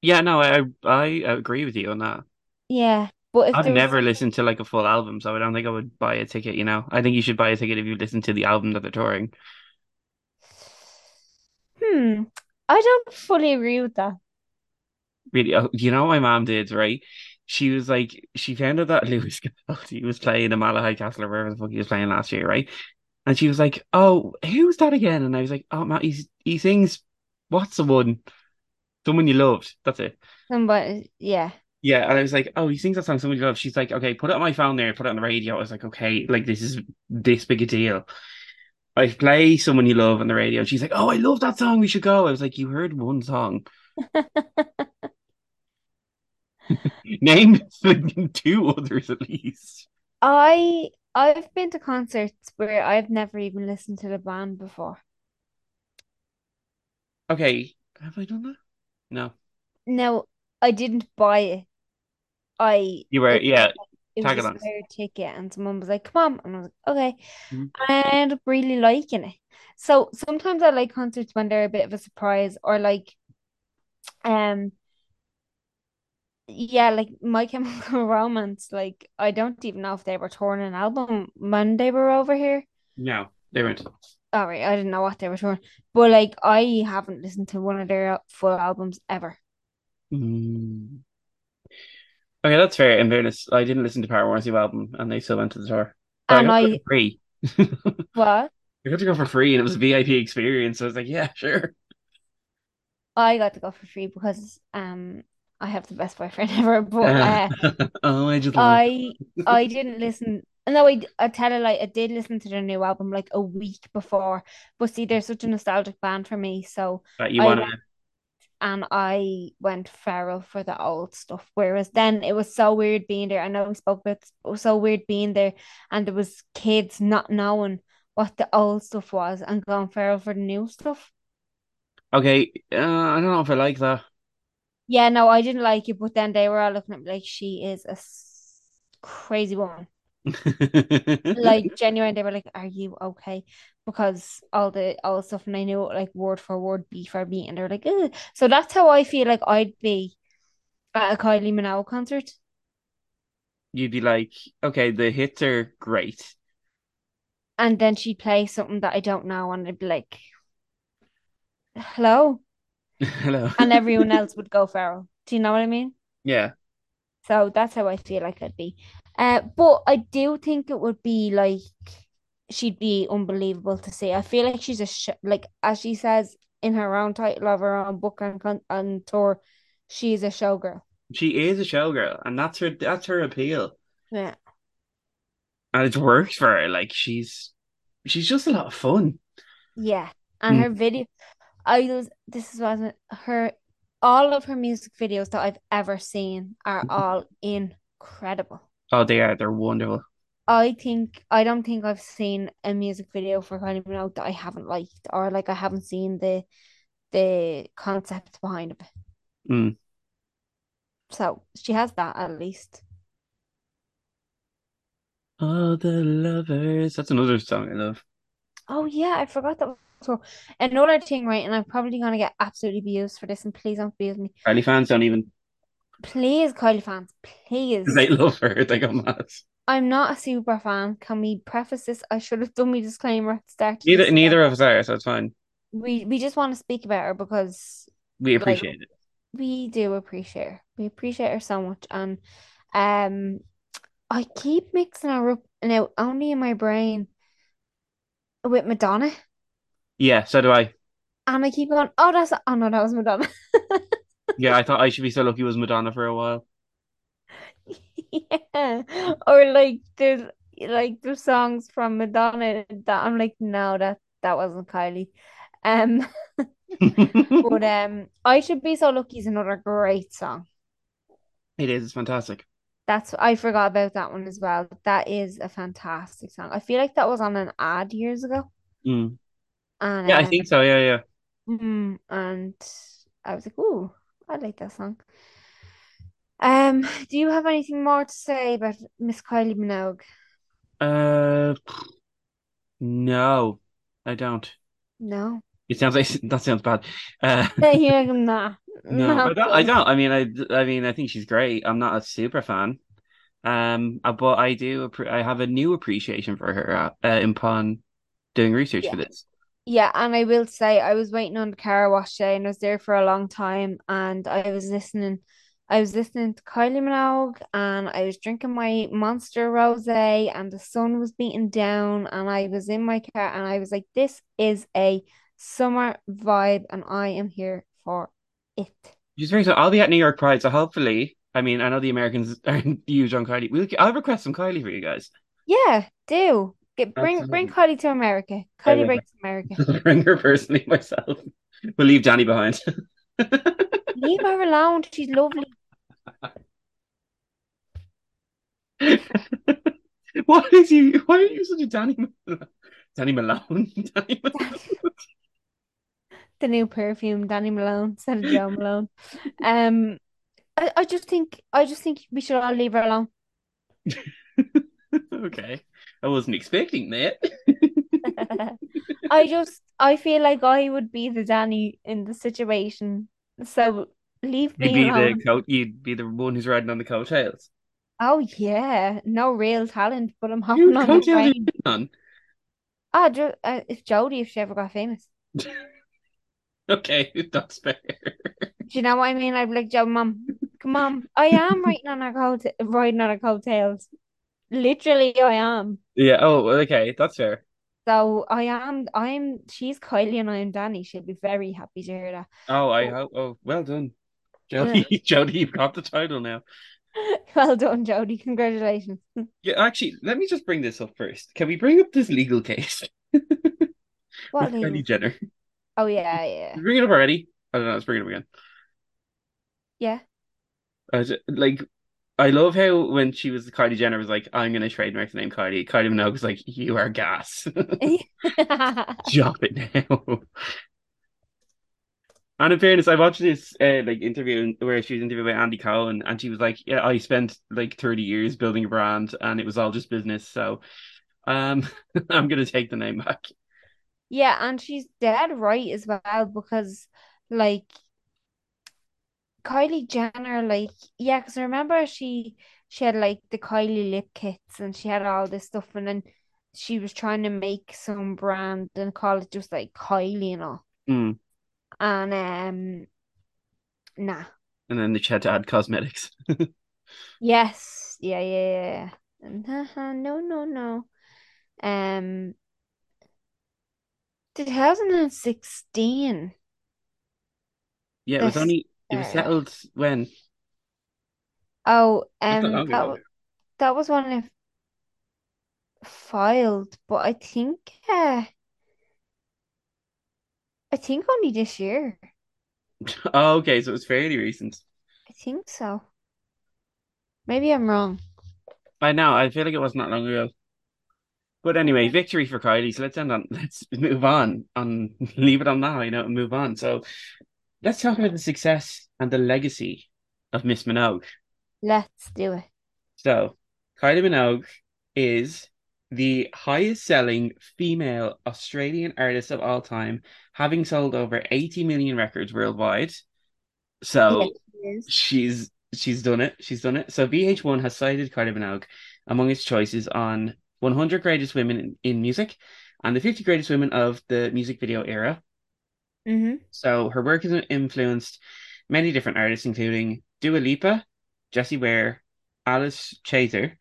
Yeah, no, I I agree with you on that. Yeah, but if I've there was never listened to like a full album, so I don't think I would buy a ticket, you know. I think you should buy a ticket if you listen to the album that they're touring. Hmm, I don't fully agree with that. Really, oh, you know what my mom did, right? She was like, she found out that Lewis Capaldi was playing in Malahide Castle or wherever the fuck he was playing last year, right? And she was like, "Oh, who's that again?" And I was like, "Oh, Matt, he's he sings, what's the one? Someone you loved. That's it." Somebody, yeah. Yeah, and I was like, "Oh, he sings that song, someone you love." She's like, "Okay, put it on my phone there, put it on the radio." I was like, "Okay, like this is this big a deal." I play someone you love on the radio, and she's like, "Oh, I love that song. We should go." I was like, "You heard one song. Name like, two others at least." I I've been to concerts where I've never even listened to the band before. Okay, have I done that? No. No, I didn't buy it. I You were, it, yeah, it was just a ticket, and someone was like, "Come on," and I was like, "Okay," Mhm. and I ended up really liking it. So sometimes I like concerts when they're a bit of a surprise, or like, um, yeah, like My Chemical Romance. Like I don't even know if they were touring an album when they were over here. No, they weren't. All right, I didn't know what they were touring, but like I haven't listened to one of their full albums ever. Mm. Okay, that's fair. In fairness, I didn't listen to Paramore's new album, and they still went to the tour. But I And got I for free. what? I got to go for free, and it was a VIP experience. So I was like, yeah, sure. I got to go for free because um I have the best boyfriend ever. But Uh, oh, I just. I I didn't listen. No, I I tell you like I did listen to their new album like a week before. But see, they're such a nostalgic band for me, so That you want went and I went feral for the old stuff. Whereas then it was so weird being there. I know we spoke about this, it was so weird being there, and there was kids not knowing what the old stuff was and going feral for the new stuff. Okay, uh, I don't know if I like that. Yeah, no, I didn't like it, but then they were all looking at me like she is a crazy woman. Like genuine, they were like, "Are you okay?" Because all the all the stuff, and I knew it like word for word, beat for beat, and they're like, Ugh. "So that's how I feel like I'd be at a Kylie Minogue concert." You'd be like, okay, the hits are great. And then she'd play something that I don't know, and I'd be like, "Hello," Hello. and everyone else would go feral. Do you know what I mean? Yeah. So that's how I feel like I'd be. Uh, but I do think it would be like she'd be unbelievable to see. I feel like she's a sh like as she says in her own title of her own book and con and tour, she's a showgirl. She is a showgirl, and that's her that's her appeal. Yeah. And it's worked for her. Like she's she's just a lot of fun. Yeah. And Mm. her video I was this is what her all of her music videos that I've ever seen are all incredible. Oh, they are. They're wonderful. I think I don't think I've seen a music video for Kylie Minogue that I haven't liked or like I haven't seen the the concept behind it. Mm. So she has that at least. Oh, the lovers. That's another song I love. Oh yeah, I forgot that. So another thing, right? And I'm probably gonna get absolutely abused for this, and please don't abuse me. Kylie fans don't even Please, Kylie fans, please. they love her. They go mad. I'm not a super fan. Can we preface this? I should have done my disclaimer at the start. Neither neither of us are, so it's fine. We we just want to speak about her because We Like- appreciate it. we do appreciate her. We appreciate her so much, and um, I keep mixing her up now only in my brain with Madonna, Yeah, so do I. and I keep going, oh, that's oh no, that was Madonna. Yeah, I thought I should be so lucky was Madonna for a while. Yeah, or like there's like there's songs from Madonna that I'm like, no, that that wasn't Kylie. Um, but um, I should be so lucky is another great song. It is, it's fantastic. That's I forgot about that one as well. That is a fantastic song. I feel like that was on an ad years ago, Mm. and Yeah, I um, think so. Yeah, yeah. mm, and I was like, ooh, I like that song. Um, do you have anything more to say about Miss Kylie Minogue? Uh, no, I don't. No. It sounds like that sounds bad. Uh, like, nah, no, not I don't. I don't. I mean, I, I mean, I think she's great. I'm not a super fan. Um, uh, but I do. I have a new appreciation for her uh, uh, upon doing research Yeah. for this. Yeah, and I will say I was waiting on the car wash day and I was there for a long time and I was listening I was listening to Kylie Minogue and I was drinking my Monster Rosé and the sun was beating down and I was in my car and I was like, this is a summer vibe and I am here for it. She's very so. I'll be at New York Pride, so hopefully, I mean, I know the Americans aren't huge on Kylie. We'll, I'll request some Kylie for you guys. Yeah, do. Get bring bring Kylie to America. Kylie will. breaks America. Bring her personally myself. We'll leave Dannii behind. Leave her alone. She's lovely. What is you? Why are you such a Danny Malone? Danny Malone? Danny Malone? the new perfume, Danny Malone instead of Jo Malone. Um, I, I just think I just think we should all leave her alone. Okay. I wasn't expecting that. I just I feel like I would be the Dannii in the situation. So leave You'd me be the alone. coat. You'd be the one who's riding on the coattails. Oh yeah, no real talent, but I'm hopping on the you train. on? Ah, uh, if Jodie, if she ever got famous. Okay, that's fair. Do you know what I mean? I'd be like, Joe, mom, come on. I am riding on her coat, riding on her coattails. Literally, I am. Yeah. Oh, okay, that's fair. So I am, I'm, she's Kylie and I am Dannii. She'll be very happy to hear that. Oh, I But, hope. Oh, well done, uh, Jody. Jody, you've got the title now. well done, Jody. Congratulations. Yeah, actually, let me just bring this up first. Can we bring up this legal case What with Kylie? Jenner? Oh yeah, yeah, Bring it up already. I don't know. Let's bring it up again. yeah. Was, like, I love how when she was Kylie Jenner was like, "I'm gonna trademark the name Kylie." Kylie Minogue was like, "You are gas." Drop it now. And in fairness, I watched this uh, like interview where she was interviewed by Andy Cohen, and she was like, "Yeah, I spent like 30 years building a brand, and it was all just business. So, um, I'm gonna take the name back." Yeah, and she's dead right as well because like Kylie Jenner, like yeah, because remember she she had like the Kylie lip kits and she had all this stuff and then she was trying to make some brand and call it just like Kylie and all. Mm. And um nah. And then they had to add cosmetics. Yes. Yeah, yeah, yeah. And haha, no, no, no. Um 2016 Yeah, it was only it was settled when oh that um that that was when it filed, but I think uh I think only this year. Oh, okay, so it was fairly recent. I think so. Maybe I'm wrong. I know. I feel like it wasn't that long ago. But anyway, victory for Kylie. So let's end on let's move on and leave it on now. you know, and move on. So let's talk about the success and the legacy of Miss Minogue. Let's do it. So Kylie Minogue is the highest selling female Australian artist of all time, having sold over 80 million records worldwide. Yes, So is. she's she's done it. She's done it. So VH1 has cited Kylie Minogue among its choices on 100 greatest women in, in music and the 50 greatest women of the music video era. Mm-hmm. So her work has influenced many different artists, including Dua Lipa, Jessie Ware, Alice Chater,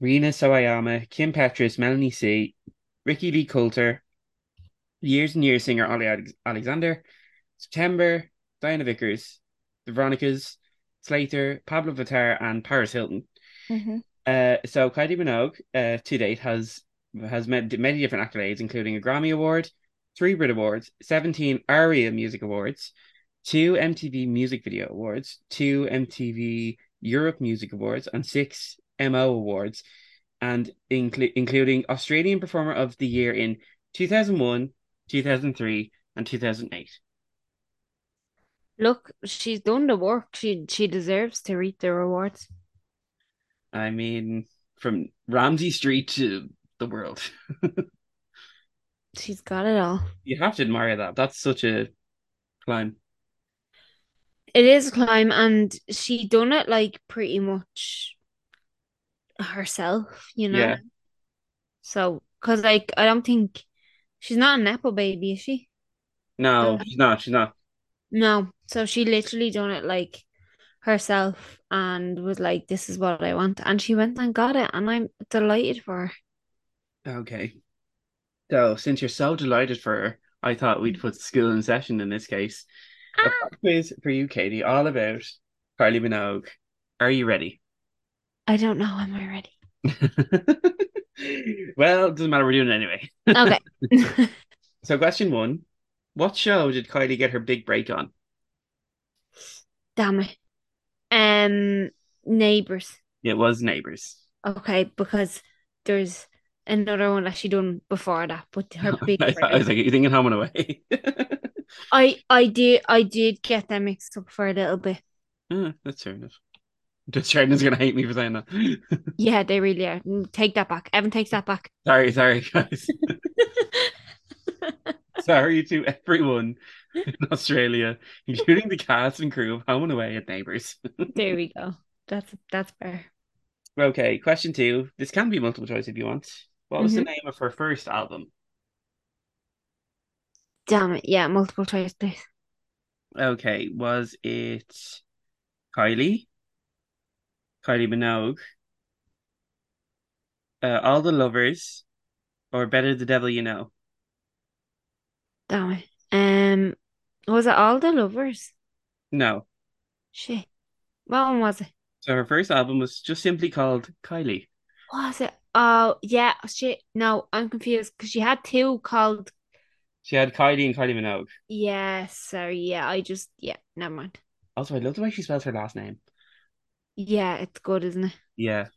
Rina Sawayama, Kim Petras, Melanie C, Ricki-Lee Coulter, Years and Years singer Olly Alex- Alexander, September, Diana Vickers, the Veronicas, Slayyyter, Pabllo Vittar, and Paris Hilton. Mm-hmm. Uh, so Kylie Minogue, uh, to date has has met many different accolades, including a Grammy Award, three Brit Awards, seventeen ARIA Music Awards, two MTV Music Video Awards, two MTV Europe Music Awards, and six MO Awards, and inclu- including Australian Performer of the Year in two thousand one, two thousand three, and two thousand eight. Look, she's done the work. She she deserves to reap the rewards. I mean, from Ramsay Street to the world. She's got it all. You have to admire that. That's such a climb. It is a climb, and she done it like pretty much herself, you know. Yeah. So, cause like I don't think she's not a nepo baby, is she? No, she's not. She's not. no. So she literally done it like herself and was like, "This is what I want," and she went and got it, and I'm delighted for her. Okay. So, since you're so delighted for her, I thought we'd put school in session in this case. A Ah, pop quiz for you, Katie, all about Kylie Minogue. Are you ready? I don't know. Am I ready? Well, it doesn't matter. We're doing it anyway. Okay. So, question one What show did Kylie get her big break on? Damn it. Um, neighbors. It was Neighbours. Okay, because there's another one that she done before that, but her big I, was like, you're thinking home and away. I I did I did get them mixed up for a little bit. Ah, that's fair enough. Just Sheridan's gonna hate me for saying that. Yeah, they really are. Mm, Take that back. Evan takes that back. sorry, sorry, guys. sorry to everyone in Australia, including the cast and crew of Home and Away at Neighbours. There we go. That's that's fair. Okay, question two. This can be multiple choice if you want. What was the Mhm. name of her first album? Damn it. Yeah, multiple choice, please. Okay, was it Kylie? Kylie Minogue? Uh, All the Lovers? Or Better the Devil You Know? Damn it. Um, was it all the lovers? No. Shit. What one was it? So her first album was just simply called Kylie. Was it? Oh, yeah. Shit. No, I'm confused because she had two called. She had Kylie and Kylie Minogue. Yeah, sorry. Yeah, I just. Yeah, never mind. Also, I love the way she spells her last name. Yeah, it's good, isn't it? Yeah,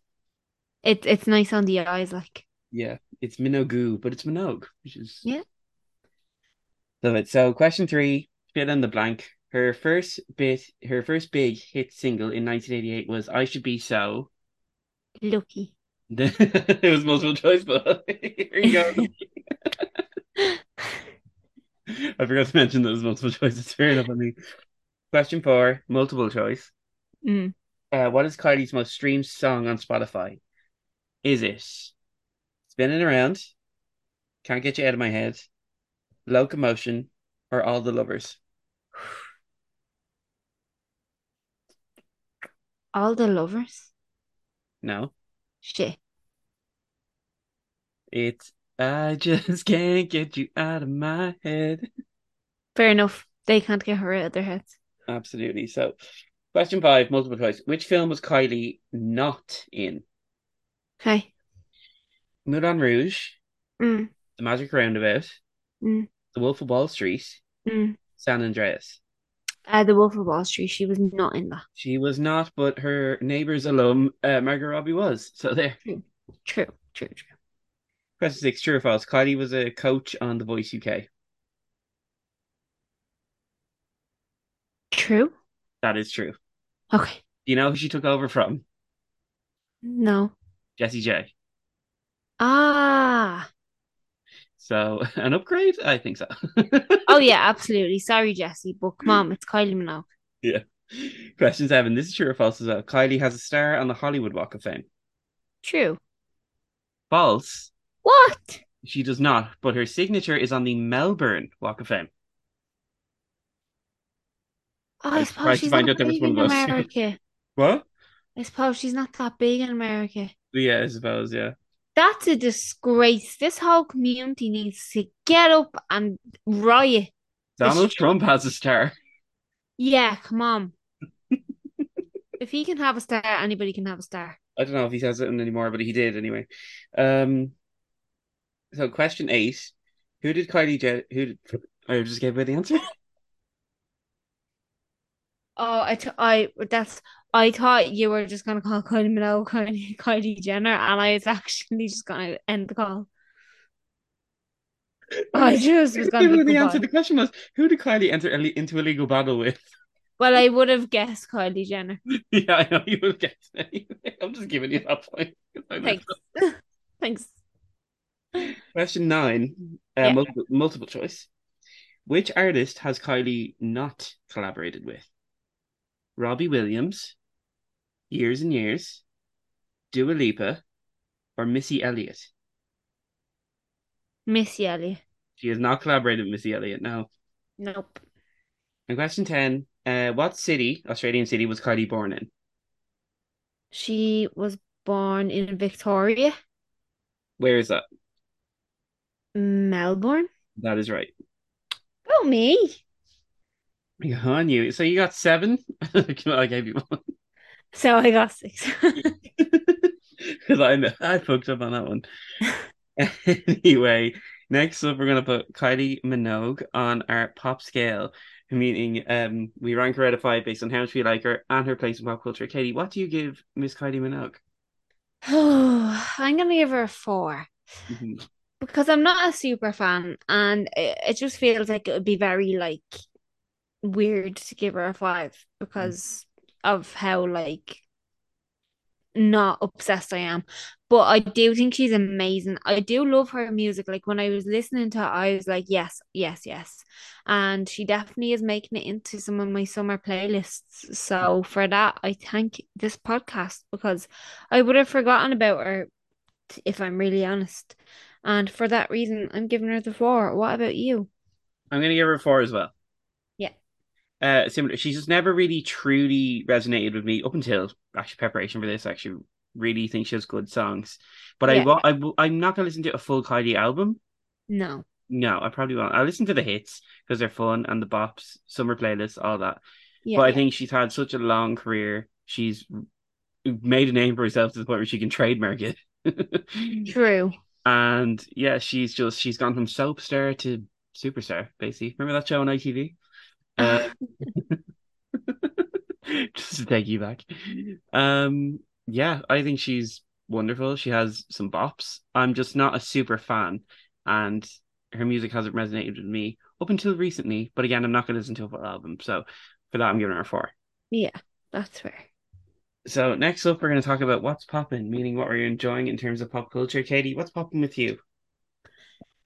It's it's nice on the eyes, like. yeah. It's Minogue, but it's Minogue, which is Yeah. Love it. So question three, fill in the blank. Her first bit, her first big hit single in 1988 was "I Should Be So." Lucky. it was multiple choice, but here you go. I forgot to mention that it was multiple choice. It's fair enough on me. Question four, multiple choice. Mm. Uh, what is Kylie's most streamed song on Spotify? Is it Spinning Around, Can't Get You Out of My Head, Locomotion, or All the Lovers? All the lovers. No, Shit. it's I just can't get you out of my head. Fair enough. They can't get her out of their heads. Absolutely. So, question five, multiple choice. Which film was Kylie not in? Okay. Moulin Rouge, Mm. The Magic Roundabout, Mm. The Wolf of Wall Street, Mm. San Andreas. Uh, the Wolf of Wall Street. She was not in that. She was not, but her neighbours alum, uh, Margot Robbie was. So there. True, true, true. Question six, true or false? Kylie was a coach on The Voice UK. True. That is true. Okay. Do you know who she took over from? No. Jessie J. Ah. So an upgrade? I think so. Oh yeah, absolutely. Sorry, Jessie, but come on, it's Kylie Minogue. yeah. Question seven. This is true or false as well. Kylie has a star on the Hollywood Walk of Fame. True. False. What? She does not, but her signature is on the Melbourne Walk of Fame. Oh, I I suppose she's not out there was big in. America. What? I suppose she's not that big in America. Yeah, I suppose, yeah. That's a disgrace. This whole community needs to get up and riot. Donald Trump has a star. Yeah, come on. if he can have a star, anybody can have a star. I don't know if he has it anymore, but he did anyway. Um, so question eight: Who did Kylie Jen? Who did? I just gave away the answer. Oh, I, t- I that's I thought you were just gonna call Kylie Minogue Kylie, Kylie Jenner, and I was actually just gonna end the call. I just was gonna Give away be the answer. goodbye. The question was: Who did Kylie enter into a legal battle with? Well, I would have guessed Kylie Jenner. yeah, I know you will get. Anyway. I'm just giving you that point. Thanks. Thanks. Question nine: uh, Yeah. multiple, multiple choice. Which artist has Kylie not collaborated with? Robbie Williams, Years and Years, Dua Lipa, or Missy Elliott? Missy Elliott. She has not collaborated with Missy Elliott, no. Nope. And question 10 uh, What city, Australian city, was Kylie born in? She was born in Victoria, Where is that? Melbourne. That is right. Oh, me. On you. So you got seven? I gave you one. So I got six. Because I, know- I fucked up on that one. anyway, next up, we're going to put Kylie Minogue on our pop scale, meaning um, we rank her out of five based on how much we like her and her place in pop culture. Katie, what do you give Miss Kylie Minogue? Oh, I'm gonna give her a four. Mhm. because I'm not a super fan, and it, it just feels like it would be very like weird to give her a five because of how like not obsessed I am. But I do think she's amazing. I do love her music. Like when I was listening to her, I was like, yes, yes, yes. And she definitely is making it into some of my summer playlists. So for that, I thank this podcast because I would have forgotten about her if I'm really honest. And for that reason, I'm giving her the four. What about you? I'm gonna give her four as well. Uh, similar. She's just never really truly resonated with me up until actually preparation for this. I actually really think she has good songs, but Yeah. I, I I'm not gonna listen to a full Kylie album. No. No, I probably won't. I listen to the hits because they're fun and the bops, summer playlists, all that. Yeah. but I yeah. think she's had such a long career. She's made a name for herself to the point where she can trademark it. True. and yeah, she's just she's gone from soap star to superstar, basically. Remember that show on ITV? Uh, just to take you back. Um, yeah, I think she's wonderful. She has some bops. I'm just not a super fan, and her music hasn't resonated with me up until recently. But again, I'm not going to listen to a full album, so for that, I'm giving her a four. Yeah, that's fair. So next up, we're going to talk about what's popping, meaning what we're enjoying in terms of pop culture. Katie, what's popping with you?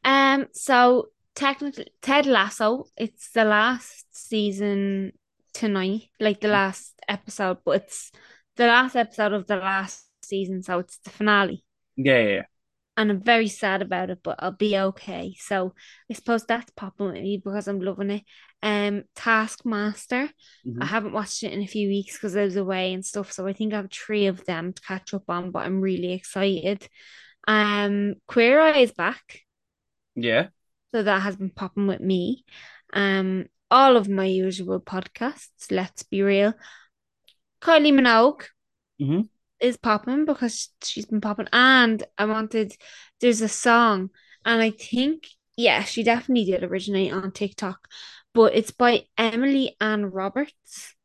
Um, so technically Ted Lasso, it's the last season tonight, like the last episode, but it's the last episode of the last season, so it's the finale. Yeah, yeah, yeah. And I'm very sad about it, but I'll be okay. So I suppose that's popping with me because I'm loving it. Um, Taskmaster. Mhm. I haven't watched it in a few weeks because I was away and stuff. So I think I have three of them to catch up on, but I'm really excited. Um, Queer Eye is back. Yeah. So that has been popping with me. Um, all of my usual podcasts, let's be real. Kylie Minogue Mhm. is popping because she's been popping. And I wanted, there's a song, and I think, yeah, she definitely did originate on TikTok, but it's by Emily Ann Roberts,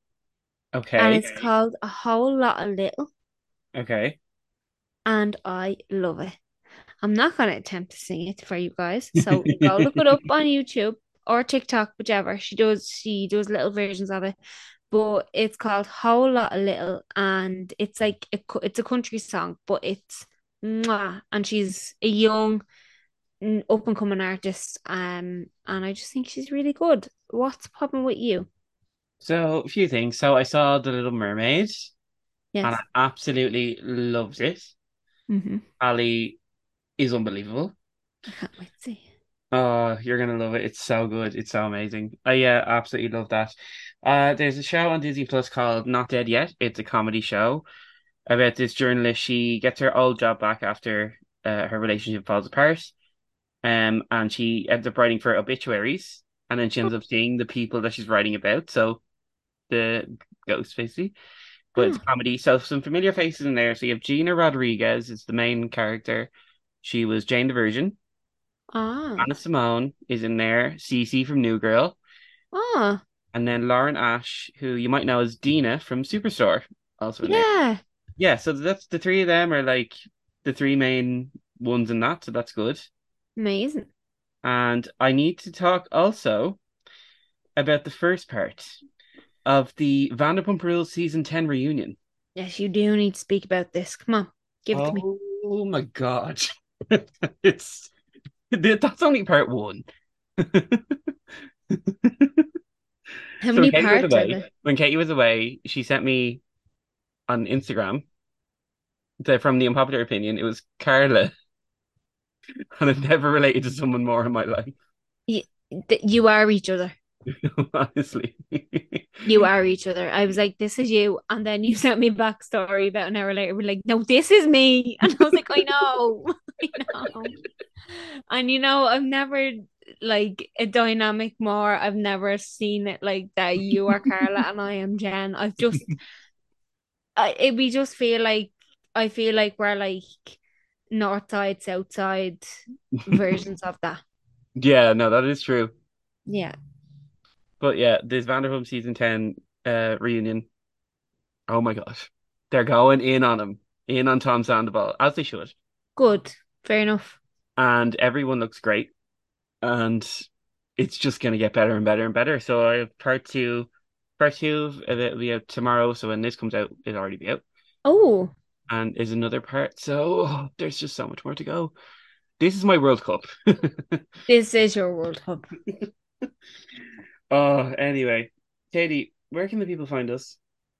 Okay. and it's called A Whole Lot of Little, Okay. and I love it. I'm not going to attempt to sing it for you guys, so go look it up on YouTube or TikTok, whichever. She does, she does little versions of it, but it's called Whole Lot of Little, and it's like a, it's a country song, but it's mwah, and she's a young, up and coming artist, um, and I just think she's really good. What's popping with you? So a few things. So I saw The Little Mermaid, Yes. and I absolutely loved it. Mm-hmm. Ali is unbelievable. I can't wait to see. Oh, you're gonna love it. It's so good. It's so amazing. I yeah, absolutely love that. Uh, there's a show on Disney Plus called Not Dead Yet. It's a comedy show about this journalist. She gets her old job back after uh, her relationship falls apart. Um, and she ends up writing for obituaries, and then she ends up seeing the people that she's writing about. So the ghost basically. But it's Oh. comedy. So some familiar faces in there. So you have Gina Rodriguez is the main character. She was Jane the Virgin. Ah, Hannah Simone is in there. Cece from New Girl. ah, And then Lauren Ash, who you might know as Dina from Superstore, also in there. yeah. Yeah, so that's the three of them are like the three main ones in that, so that's good. Amazing. And I need to talk also about the first part of the Vanderpump Rules season 10 reunion. Yes, you do need to speak about this. Come on, give it to me. Oh my God. It's that's only part one. How many parts away. When Katie was away, she sent me on Instagram the, from the unpopular opinion. It was Carla, and I've never related to someone more in my life, Th- You are each other. honestly. You are each other. I was like, this is you. And then you sent me back story about an hour later. We're like, no, this is me. And I was like, I know. Know. And you know, I've never like a dynamic more. I've never seen it like that. You are Carla and I am Jen. I've just I it, we just feel like I feel like we're like north side, south side versions of that. Yeah, no, that is true. Yeah. But yeah, this Vanderpump season 10 uh reunion. Oh my gosh. They're going in on him, in on Tom Sandoval, as they should. Good. Fair enough. And everyone looks great. And it's just gonna get better and better and better. So I have part two, part two, uh, it'll be out tomorrow. So when this comes out, it'll already be out. Oh, and is another part. So oh, there's just so much more to go. This is my World Cup. This is your World Cup. oh, anyway, Katie, where can the people find us?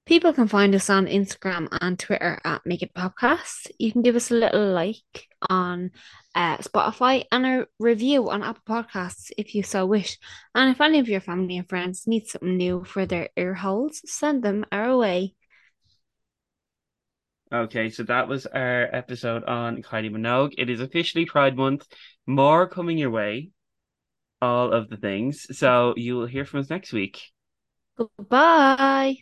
People can find us on Instagram and Twitter at Make It Podcast. You can give us a little like on uh, Spotify and a review on Apple Podcasts if you so wish. And if any of your family and friends need something new for their ear holes, send them our way. Okay, so that was our episode on Kylie Minogue. It is officially Pride Month. More coming your way. All of the things. So you will hear from us next week. Goodbye.